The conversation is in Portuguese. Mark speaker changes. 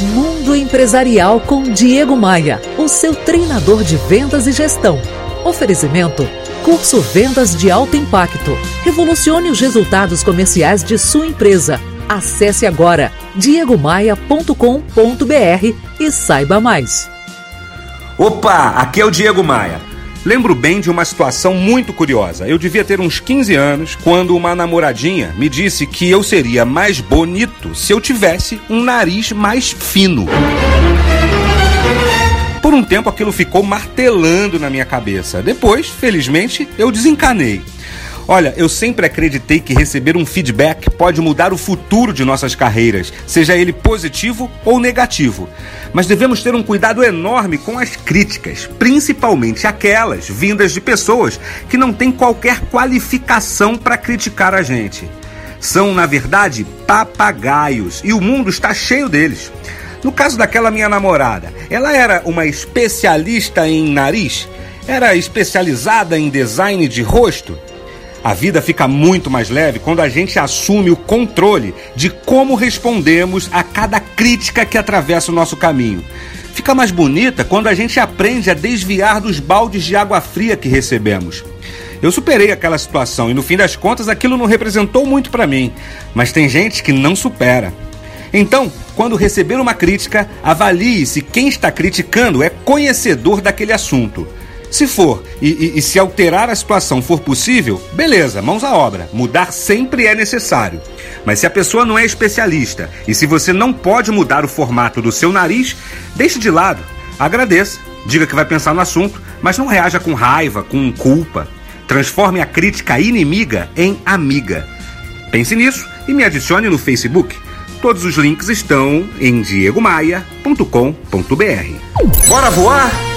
Speaker 1: Mundo Empresarial com Diego Maia, o seu treinador de vendas e gestão. Oferecimento Curso Vendas de Alto Impacto. Revolucione os resultados comerciais de sua empresa. Acesse agora diegomaia.com.br e saiba mais.
Speaker 2: Opa, aqui é o Diego Maia. Lembro bem de uma situação muito curiosa. Eu devia ter uns 15 anos quando uma namoradinha me disse que eu seria mais bonito se eu tivesse um nariz mais fino. Por um tempo aquilo ficou martelando na minha cabeça. Depois, felizmente, eu desencanei. Olha, eu sempre acreditei que receber um feedback pode mudar o futuro de nossas carreiras, seja ele positivo ou negativo. Mas devemos ter um cuidado enorme com as críticas, principalmente aquelas vindas de pessoas que não têm qualquer qualificação para criticar a gente. São, na verdade, papagaios e o mundo está cheio deles. No caso daquela minha namorada, ela era uma especialista em nariz? Era especializada em design de rosto? A vida fica muito mais leve quando a gente assume o controle de como respondemos a cada crítica que atravessa o nosso caminho. Fica mais bonita quando a gente aprende a desviar dos baldes de água fria que recebemos. Eu superei aquela situação e no fim das contas aquilo não representou muito para mim, mas tem gente que não supera. Então, quando receber uma crítica, avalie se quem está criticando é conhecedor daquele assunto. Se for e, e, e, se alterar a situação for possível, beleza, mãos à obra. Mudar sempre é necessário. Mas se a pessoa não é especialista e se você não pode mudar o formato do seu nariz, deixe de lado. Agradeça, diga que vai pensar no assunto, mas não reaja com raiva, com culpa. Transforme a crítica inimiga em amiga. Pense nisso e me adicione no Facebook. Todos os links estão em diegomaia.com.br. Bora voar?